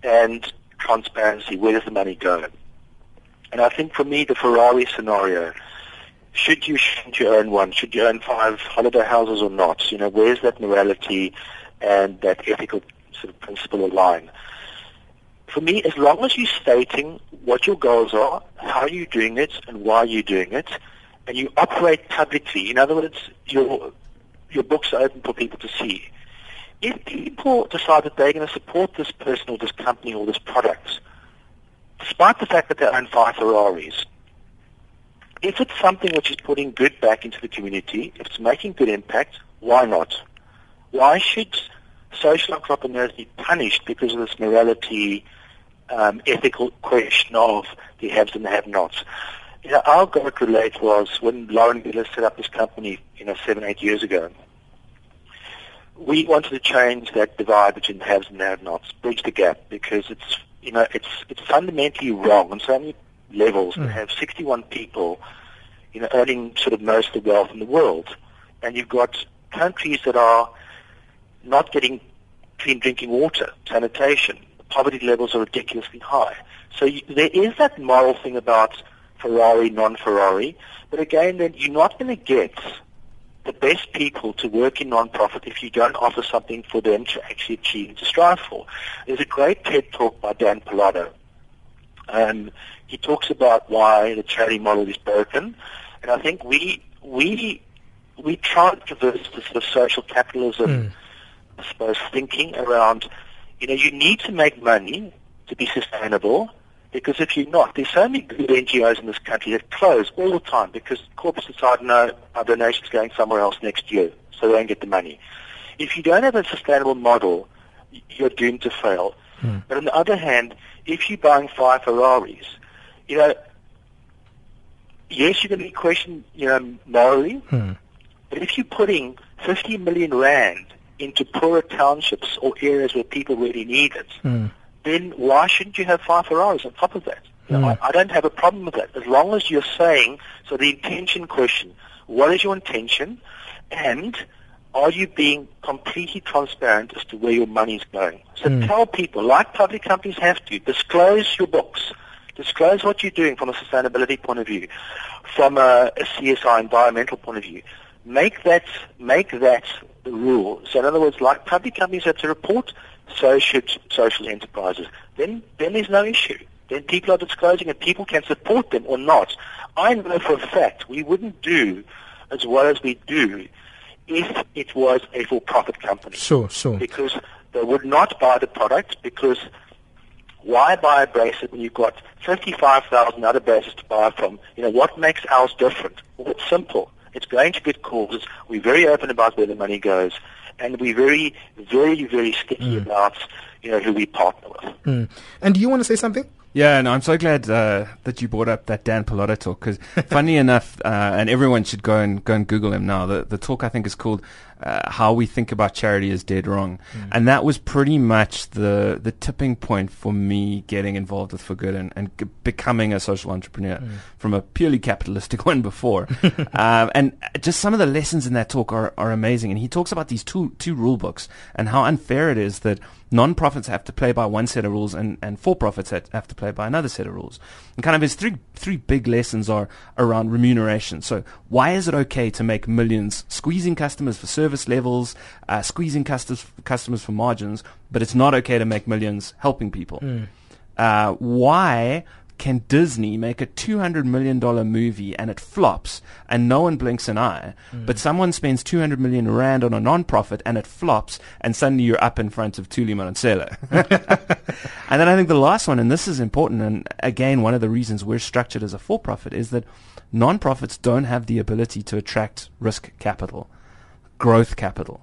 Speaker 9: and transparency, where does the money go? And I think for me, the Ferrari scenario, should you, should you own one? Should you own five holiday houses or not? You know, where's that morality and that ethical sort of principle align? For me, as long as you're stating what your goals are, how you're doing it, and why you're doing it, and you operate publicly, in other words, your your books are open for people to see. If people decide that they're going to support this person or this company or this product, despite the fact that they own five Ferraris, if it's something which is putting good back into the community, if it's making good impact, why not? Why should social entrepreneurs be punished because of this morality um, ethical question of the haves and the have-nots. You know, our GOAT Relate was when Lauren Miller set up this company, you know, seven, eight years ago. We wanted to change that divide between the haves and the have-nots, bridge the gap, because it's, you know, it's it's fundamentally wrong on so many levels mm. to have 61 people, you know, owning sort of most of the wealth in the world, and you've got countries that are not getting clean drinking water, sanitation, poverty levels are ridiculously high. So you, there is that moral thing about Ferrari, non-Ferrari, but again, then you're not going to get the best people to work in non-profit if you don't offer something for them to actually achieve and to strive for. There's a great TED talk by Dan Pallotta. Um, he talks about why the charity model is broken, and I think we we we try to reverse the sort of social capitalism, mm. I suppose, thinking around you know, you need to make money to be sustainable because if you're not, there's so many good NGOs in this country that close all the time because corporates decide, no, our donation's going somewhere else next year, so they don't get the money. If you don't have a sustainable model, you're doomed to fail. Hmm. But on the other hand, if you're buying five Ferraris, you know, yes, you're going to be questioned, you know, morally, hmm. but if you're putting 50 million rand into poorer townships or areas where people really need it, mm. then why shouldn't you have five Ferraris on top of that? Mm. I, I don't have a problem with that as long as you're saying. So the intention question: What is your intention, and are you being completely transparent as to where your money is going? So mm. tell people, like public companies have to, disclose your books, disclose what you're doing from a sustainability point of view, from a, a CSI environmental point of view. Make that make that rule. So in other words, like public companies have to report, so should social enterprises. Then, then there's no issue. Then people are disclosing and people can support them or not. I know for a fact we wouldn't do as well as we do if it was a for-profit company.
Speaker 1: Sure, sure.
Speaker 9: Because they would not buy the product because why buy a bracelet when you've got 55,000 other bracelets to buy from? You know, what makes ours different? Well, it's simple. It's going to good causes. We're very open about where the money goes, and we're very, very, very sticky mm. about you know who we partner with.
Speaker 1: Mm. And do you want to say something?
Speaker 6: Yeah, no, I'm so glad uh, that you brought up that Dan Pallotta talk because, funny enough, uh, and everyone should go and go and Google him now. The the talk I think is called uh, "How We Think About Charity Is Dead Wrong," mm. and that was pretty much the the tipping point for me getting involved with Forgood and, and g- becoming a social entrepreneur mm. from a purely capitalistic one before. um, and just some of the lessons in that talk are, are amazing. And he talks about these two two rule books and how unfair it is that non-profits have to play by one set of rules and, and for-profits have to play by another set of rules. And kind of his three, three big lessons are around remuneration. So why is it okay to make millions squeezing customers for service levels, uh, squeezing customers, customers for margins, but it's not okay to make millions helping people? Mm. Uh, why can Disney make a $200 million movie and it flops and no one blinks an eye, mm. but someone spends 200 million rand on a non-profit and it flops and suddenly you're up in front of Thuli Madonsela. and then I think the last one, and this is important, and again, one of the reasons we're structured as a for-profit is that non-profits don't have the ability to attract risk capital, growth capital.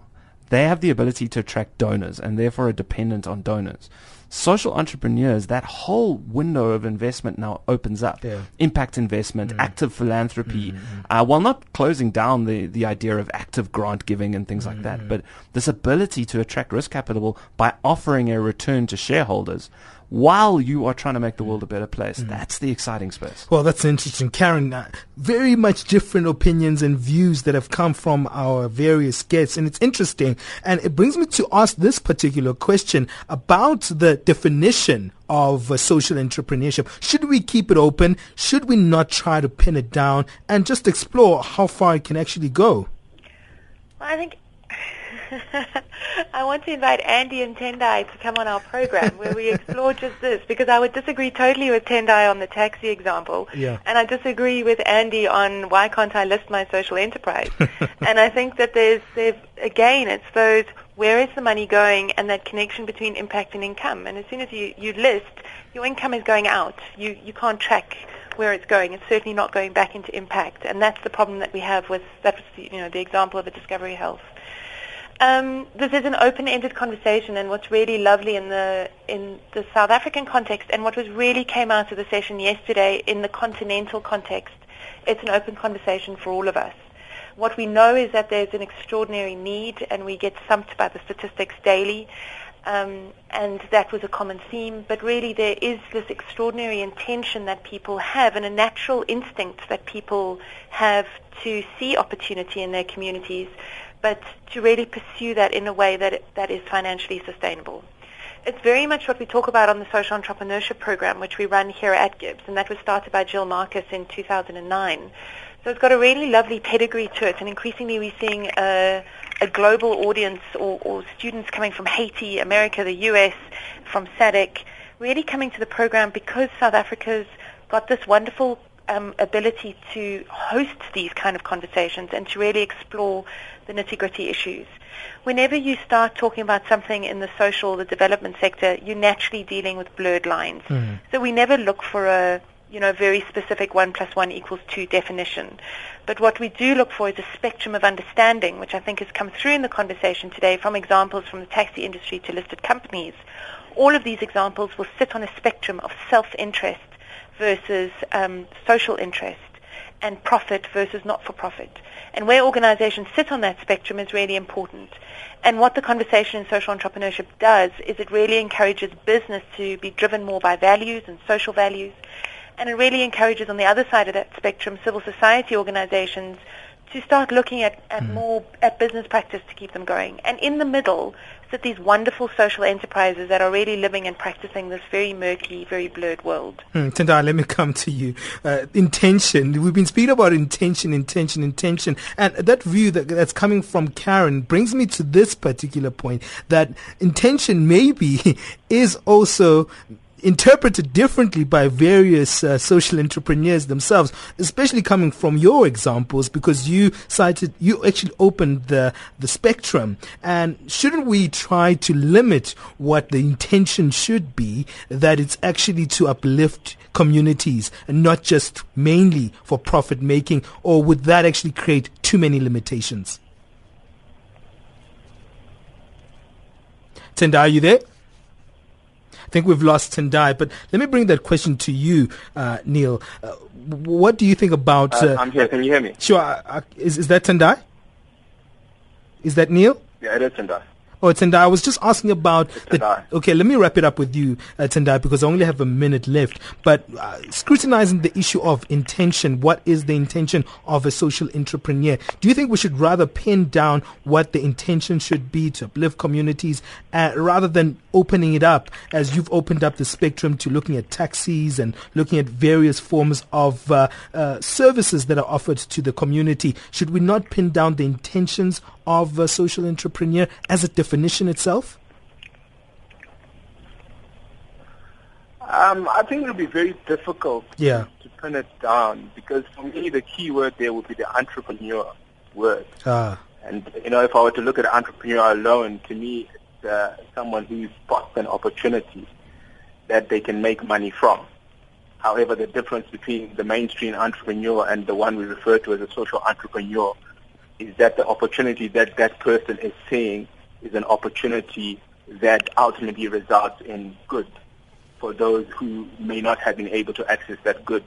Speaker 6: They have the ability to attract donors and therefore are dependent on donors social entrepreneurs, that whole window of investment now opens up. Yeah. Impact investment, mm. active philanthropy, mm-hmm. uh, while not closing down the, the idea of active grant giving and things mm-hmm. like that, mm-hmm. but this ability to attract risk capital by offering a return to shareholders while you are trying to make the world a better place. Mm. That's the exciting space.
Speaker 1: Well, that's interesting. Kerryn, uh, very much different opinions and views that have come from our various guests. And it's interesting. And it brings me to ask this particular question about the definition of uh, social entrepreneurship. Should we keep it open? Should we not try to pin it down and just explore how far it can actually go?
Speaker 5: Well, I think I want to invite Andy and Tendai to come on our program where we explore just this because I would disagree totally with Tendai on the taxi example.
Speaker 1: Yeah.
Speaker 5: And I disagree with Andy on why can't I list my social enterprise. and I think that there's, there's, again, it's those where is the money going and that connection between impact and income. And as soon as you, you list, your income is going out. You, you can't track where it's going. It's certainly not going back into impact. And that's the problem that we have with, that was you know, the example of a Discovery Health. Um, this is an open-ended conversation, and what's really lovely in the in the South African context, and what was really came out of the session yesterday in the continental context, it's an open conversation for all of us. What we know is that there's an extraordinary need, and we get stumped by the statistics daily, um, and that was a common theme. But really, there is this extraordinary intention that people have, and a natural instinct that people have to see opportunity in their communities but to really pursue that in a way that, that is financially sustainable. It's very much what we talk about on the social entrepreneurship program, which we run here at GIBS, and that was started by Gill Marcus in 2009. So it's got a really lovely pedigree to it, and increasingly we're seeing a, a global audience or, or students coming from Haiti, America, the US, from SADC, really coming to the program because South Africa's got this wonderful um, ability to host these kind of conversations and to really explore the nitty-gritty issues. Whenever you start talking about something in the social, the development sector, you're naturally dealing with blurred lines. Mm. So we never look for a you know, very specific one plus one equals two definition. But what we do look for is a spectrum of understanding, which I think has come through in the conversation today from examples from the taxi industry to listed companies. All of these examples will sit on a spectrum of self-interest versus um, social interest and profit versus not-for-profit. And where organizations sit on that spectrum is really important. And what the conversation in social entrepreneurship does is it really encourages business to be driven more by values and social values. And it really encourages on the other side of that spectrum civil society organizations to start looking at, at mm. more at business practice to keep them going. And in the middle sit these wonderful social enterprises that are really living and practicing this very murky, very blurred world.
Speaker 1: Mm, Tendai, let me come to you. Uh, intention. We've been speaking about intention, intention, intention. And that view that, that's coming from Kerryn brings me to this particular point that intention maybe is also interpreted differently by various uh, social entrepreneurs themselves, especially coming from your examples, because you cited, you actually opened the, the spectrum. And shouldn't we try to limit what the intention should be, that it's actually to uplift communities and not just mainly for profit making, or would that actually create too many limitations? Tendai, are you there? I think we've lost Tendai, but let me bring that question to you, uh, Neil. Uh, what do you think about?
Speaker 7: Uh, uh I'm here. Can you hear me?
Speaker 1: Sure. Uh, is is that Tendai? Is that Neil?
Speaker 7: Yeah, it is Tendai.
Speaker 1: Oh, Tendai, I was just asking about the, okay, let me wrap it up with you, uh, Tendai, because I only have a minute left. But uh, scrutinizing the issue of intention, what is the intention of a social entrepreneur? Do you think we should rather pin down what the intention should be to uplift communities uh, rather than opening it up as you've opened up the spectrum to looking at taxis and looking at various forms of uh, uh, services that are offered to the community? Should we not pin down the intentions of a social entrepreneur as a definition itself?
Speaker 7: Um, I think it would be very difficult
Speaker 1: yeah.
Speaker 7: to, to pin it down because for me the key word there would be the entrepreneur word.
Speaker 1: Ah.
Speaker 7: And you know, if I were to look at entrepreneur alone, to me, it's uh, someone who spots an opportunity that they can make money from. However, the difference between the mainstream entrepreneur and the one we refer to as a social entrepreneur is that the opportunity that that person is seeing is an opportunity that ultimately results in good for those who may not have been able to access that good.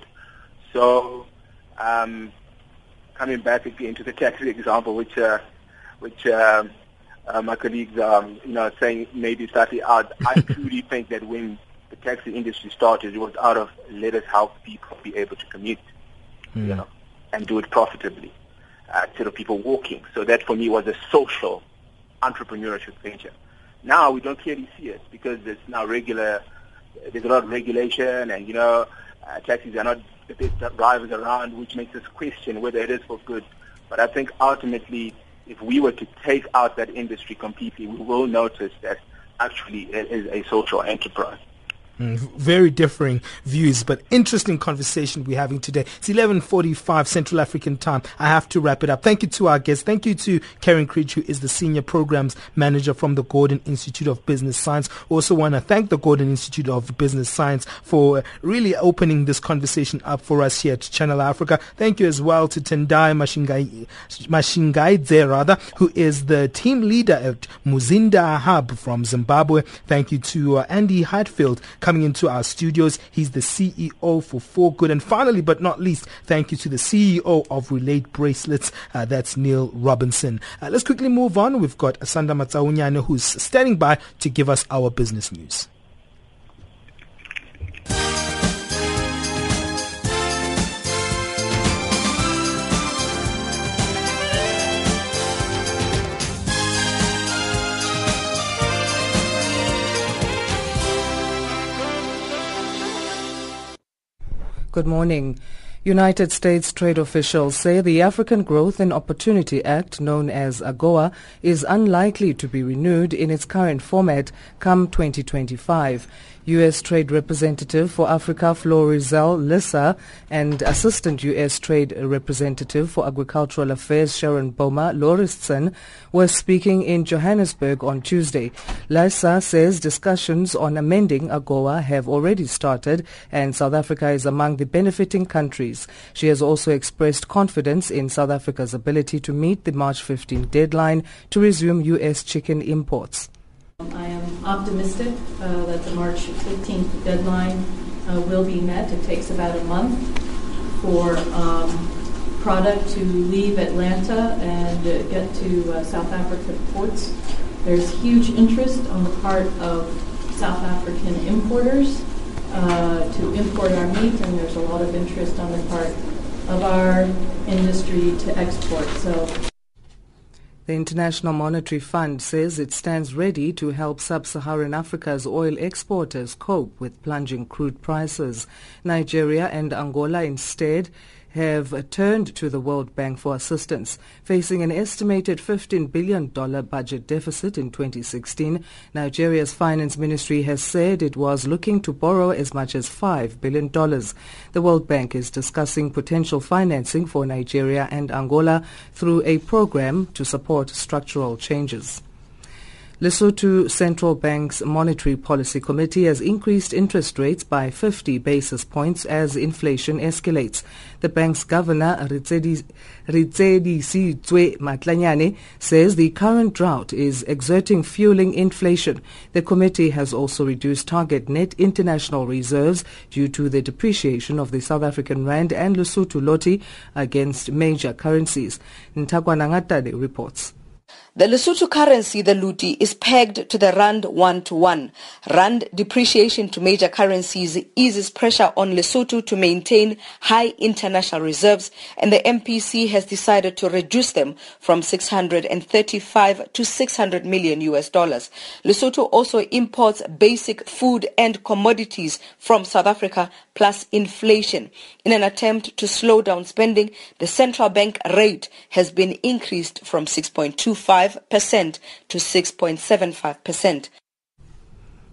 Speaker 7: So, um, coming back again to the taxi example, which uh, which uh, uh, my colleagues um, you know saying maybe slightly out, I truly think that when the taxi industry started, it was out of let us help people be able to commute, mm. you know, and do it profitably uh, instead of people walking. So that for me was a social entrepreneurship venture. Now we don't clearly see it because there's now regular, there's a lot of regulation and, you know, uh, taxis are not the best drivers around, which makes us question whether it is for good. But I think ultimately, if we were to take out that industry completely, we will notice that actually it is a social enterprise.
Speaker 1: Mm, very differing views, but interesting conversation we're having today. It's 11:45 Central African time. I have to wrap it up. Thank you to our guests. Thank you to Kerryn Krige, who is the senior programs manager from the Gordon Institute of Business Science. Also, want to thank the Gordon Institute of Business Science for really opening this conversation up for us here at Channel Africa. Thank you as well to Tendai Mashingai, Mashingaidze, rather, who is the team leader at Muzinda Hub from Zimbabwe. Thank you to uh, Andy Hadfield coming into our studios. He's the CEO for Forgood. And finally, but not least, thank you to the CEO of Relate Bracelets. Uh, that's Neil Robinson. Uh, let's quickly move on. We've got Asanda Matsaunyane who's standing by to give us our business news.
Speaker 11: Good morning. United States trade officials say the African Growth and Opportunity Act, known as AGOA, is unlikely to be renewed in its current format come 2025. U.S. Trade Representative for Africa Florizelle Liser and Assistant U.S. Trade Representative for Agricultural Affairs Sharon Bomer Lauritsen were speaking in Johannesburg on Tuesday. Lissa says discussions on amending AGOA have already started and South Africa is among the benefiting countries. She has also expressed confidence in South Africa's ability to meet the March 15 deadline to resume U.S. chicken imports.
Speaker 12: I am optimistic uh, that the March 15th deadline uh, will be met. It takes about a month for um, product to leave Atlanta and uh, get to uh, South African ports. There's huge interest on the part of South African importers uh, to import our meat, and there's a lot of interest on the part of our industry to export. So
Speaker 11: the International Monetary Fund says it stands ready to help sub-Saharan Africa's oil exporters cope with plunging crude prices. Nigeria and Angola instead have turned to the World Bank for assistance. Facing an estimated $15 billion budget deficit in 2016, Nigeria's finance ministry has said it was looking to borrow as much as $5 billion. The World Bank is discussing potential financing for Nigeria and Angola through a program to support structural changes. Lesotho Central Bank's Monetary Policy Committee has increased interest rates by 50 basis points as inflation escalates. The bank's governor, Rizedi Sizwe Matlanyane, says the current drought is exerting fueling inflation. The committee has also reduced target net international reserves due to the depreciation of the South African rand and Lesotho loti against major currencies. Ntakwana Ngatade reports.
Speaker 13: The Lesotho currency, the Loti, is pegged to the Rand 1 to 1. Rand depreciation to major currencies eases pressure on Lesotho to maintain high international reserves and the MPC has decided to reduce them from 635 to 600 million US dollars. Lesotho also imports basic food and commodities from South Africa plus inflation. In an attempt to slow down spending, the central bank rate has been increased from 6.25 6.5% to 6.75%.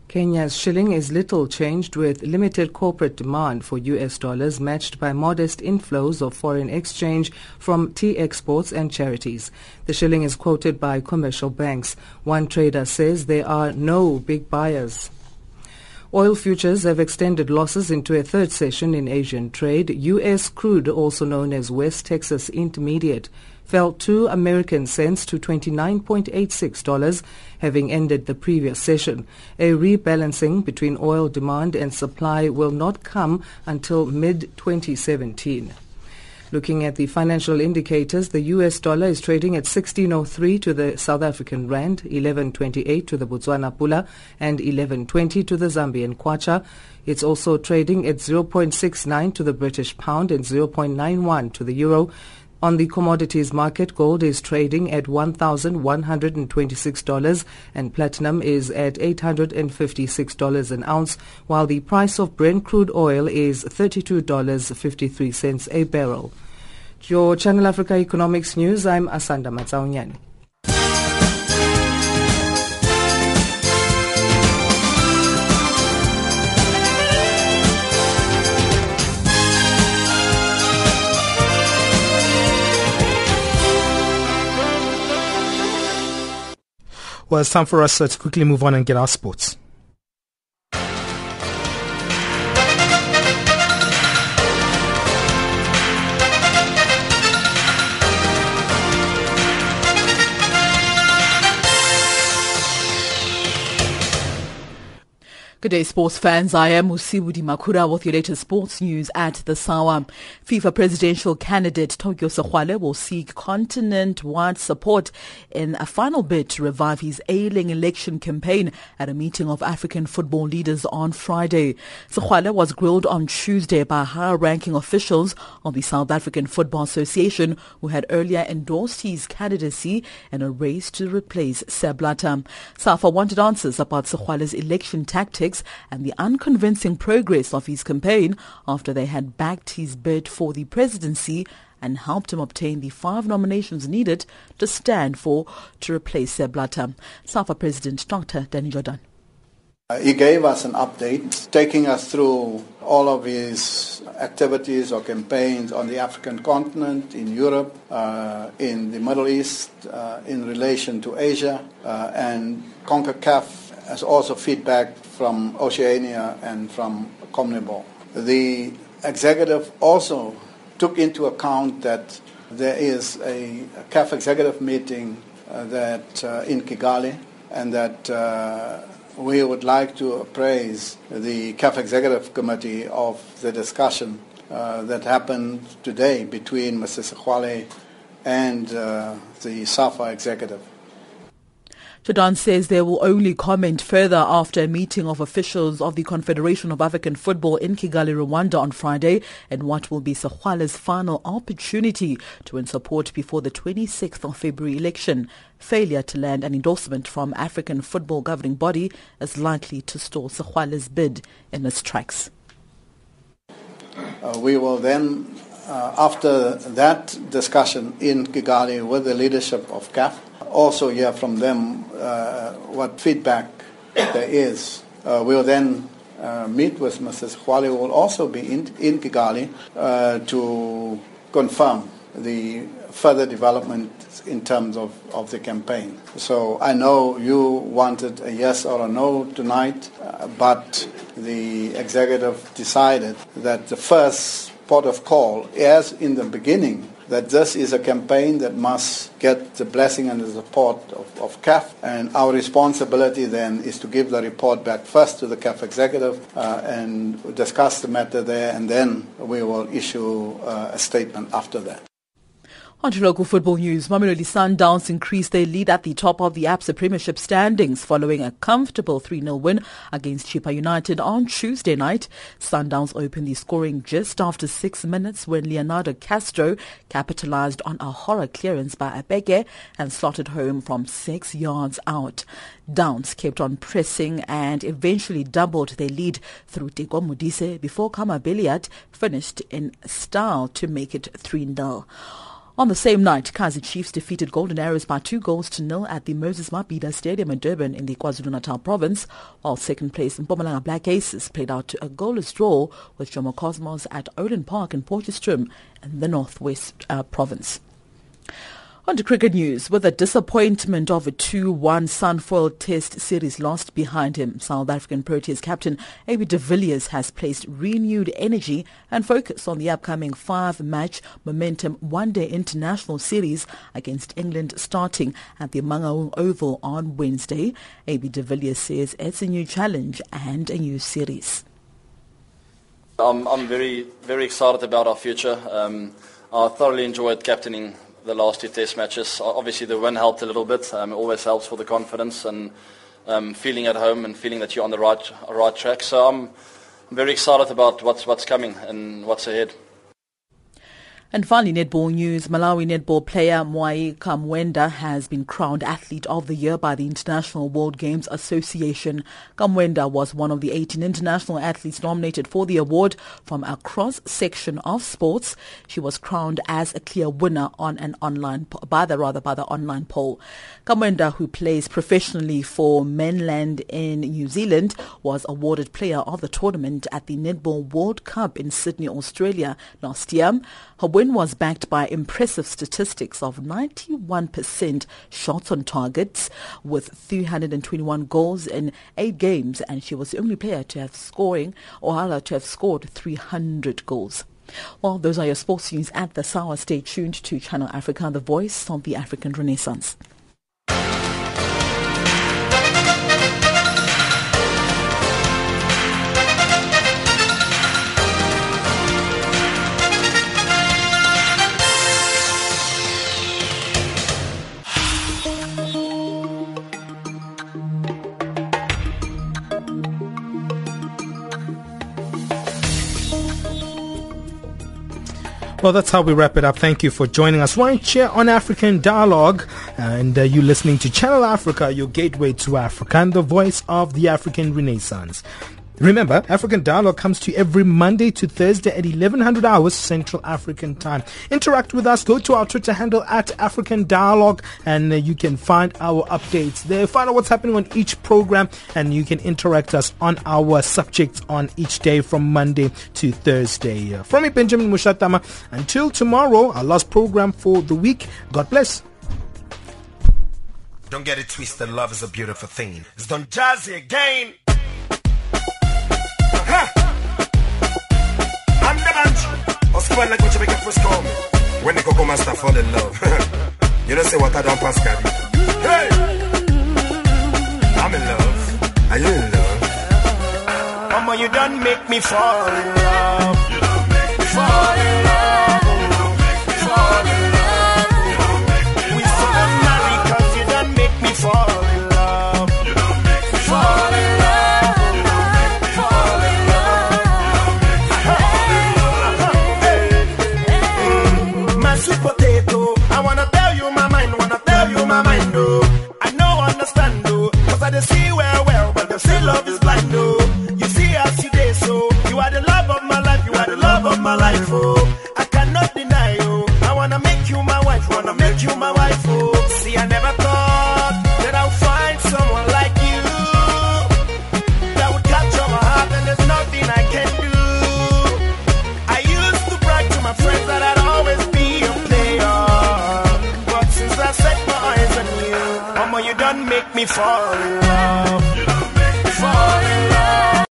Speaker 11: Kenya's shilling is little changed with limited corporate demand for US dollars matched by modest inflows of foreign exchange from tea exports and charities. The shilling is quoted by commercial banks. One trader says there are no big buyers. Oil futures have extended losses into a third session in Asian trade. U.S. crude, also known as West Texas Intermediate, fell 2 American cents to $29.86, having ended the previous session. A rebalancing between oil demand and supply will not come until mid-2017. Looking at the financial indicators, the US dollar is trading at 16.03 to the South African rand, 11.28 to the Botswana pula, and 11.20 to the Zambian kwacha. It's also trading at 0.69 to the British pound and 0.91 to the euro. On the commodities market, gold is trading at $1,126 and platinum is at $856 an ounce, while the price of Brent crude oil is $32.53 a barrel. Your Channel Africa Economics News, I'm Asanda Matsaonyani.
Speaker 1: Well, it's time for us uh, to quickly move on and get our sports.
Speaker 14: Good day, sports fans. I am Musibudi Makura with your latest sports news at the Sawa. FIFA presidential candidate Tokyo Sexwale will seek continent-wide support in a final bid to revive his ailing election campaign at a meeting of African football leaders on Friday. Sexwale was grilled on Tuesday by high-ranking officials of the South African Football Association who had earlier endorsed his candidacy in a race to replace Sepp Blatter. SAFA wanted answers about Sexwale's election tactics and the unconvincing progress of his campaign after they had backed his bid for the presidency and helped him obtain the five nominations needed to stand for to replace Sepp Blatter. SAFA President Dr. Danny Jordaan.
Speaker 15: Uh, he gave us an update, taking us through all of his activities or campaigns on the African continent, in Europe, uh, in the Middle East, uh, in relation to Asia, uh, and CONCACAF has also feedback from Oceania and from CONMEBOL. The executive also took into account that there is a, CAF executive meeting uh, that uh, in Kigali and that uh, we would like to appraise the CAF executive committee of the discussion uh, that happened today between Mr. Sexwale and uh, the SAFA executive.
Speaker 14: Jordaan says they will only comment further after a meeting of officials of the Confederation of African Football in Kigali, Rwanda on Friday and what will be Sexwale's final opportunity to win support before the 26th of February election. Failure to land an endorsement from African football governing body is likely to stall Sexwale's bid in its tracks.
Speaker 15: Uh, we will then, uh, after that discussion in Kigali with the leadership of CAF, also hear from them uh, what feedback there is. Uh, we'll then uh, meet with Mrs. Sexwale, who will also be in, in Kigali, to confirm the further development in terms of, of the campaign. So I know you wanted a yes or a no tonight, uh, but the executive decided that the first port of call, as in the beginning, that this is a campaign that must get the blessing and the support of, of CAF. And our responsibility then is to give the report back first to the CAF executive uh, and discuss the matter there, and then we will issue uh, a statement after that.
Speaker 14: On to local football news, Mamelodi Sundowns increased their lead at the top of the Absa Premiership standings following a comfortable 3-0 win against Chippa United on Tuesday night. Sundowns opened the scoring just after six minutes when Leonardo Castro capitalized on a horror clearance by Abege and slotted home from six yards out. Downs kept on pressing and eventually doubled their lead through Teko Modise before Khama Billiat finished in style to make it 3-0. On the same night, Kaizer Chiefs defeated Golden Arrows by two goals to nil at the Moses Mabhida Stadium in Durban in the KwaZulu-Natal province, while second place Mpumalanga Black Aces played out to a goalless draw with Jomo Cosmos at Olën Park in Potchefstroom in the Northwest uh, province. On to cricket news. With the disappointment of a 2-1 Sunfoil Test series lost behind him, South African Proteas captain AB de Villiers has placed renewed energy and focus on the upcoming five-match momentum one-day international series against England starting at the Mangaung Oval on Wednesday. AB de Villiers says it's a new challenge and a new series.
Speaker 16: I'm, I'm very, very excited about our future. Um, I thoroughly enjoyed captaining the last two test matches. Obviously, the win helped a little bit. Um, it always helps for the confidence and um, feeling at home and feeling that you're on the right, right track. So I'm, I'm very excited about what's, what's coming and what's ahead.
Speaker 14: And finally, netball news. Malawi netball player Mwai Kamwenda has been crowned Athlete of the Year by the International World Games Association. Kamwenda was one of the 18 international athletes nominated for the award from a cross-section of sports. She was crowned as a clear winner on an online, by the rather by the online poll. Kamwenda, who plays professionally for Mainland in New Zealand, was awarded player of the tournament at the Netball World Cup in Sydney, Australia last year. Her win was backed by impressive statistics of 91% shots on targets with 321 goals in eight games and she was the only player to have scoring or to have scored 300 goals. Well, those are your sports news at the Sawa. Stay tuned to Channel Africa, the voice of the African Renaissance.
Speaker 1: Well, that's how we wrap it up. Thank you for joining us right here on African Dialogue. And uh, you listening to Channel Africa, your gateway to Africa and the voice of the African Renaissance. Remember, African Dialogue comes to you every Monday to Thursday at 1100 hours Central African Time. Interact with us. Go to our Twitter handle at African Dialogue and uh, you can find our updates there. Find out what's happening on each program and you can interact us on our subjects on each day from Monday to Thursday. Uh, from me, Benjamin Mushatama. Until tomorrow, our last program for the week. God bless.
Speaker 17: Don't get it twisted. Love is a beautiful thing. It's done Jazzy again. Bunch. Like you make it first come. When the Coco Master fall in love. you don't say what I don't pass Gabby. Hey! I'm in love. Are you in love? Mama, you done make me fall in love. You done make me fall in love. Well, say love is blind, oh. You see as you dey so, you are the love of my life, you are the love of my life, oh. I cannot deny, oh. I wanna make you my wife, wanna make you my wife, oh. See, I never thought that I'll find someone like you that would capture my heart, and there's nothing I can do. I used to brag to my friends that I'd always be a player. But since I set my eyes on you, mama, you done make me fall.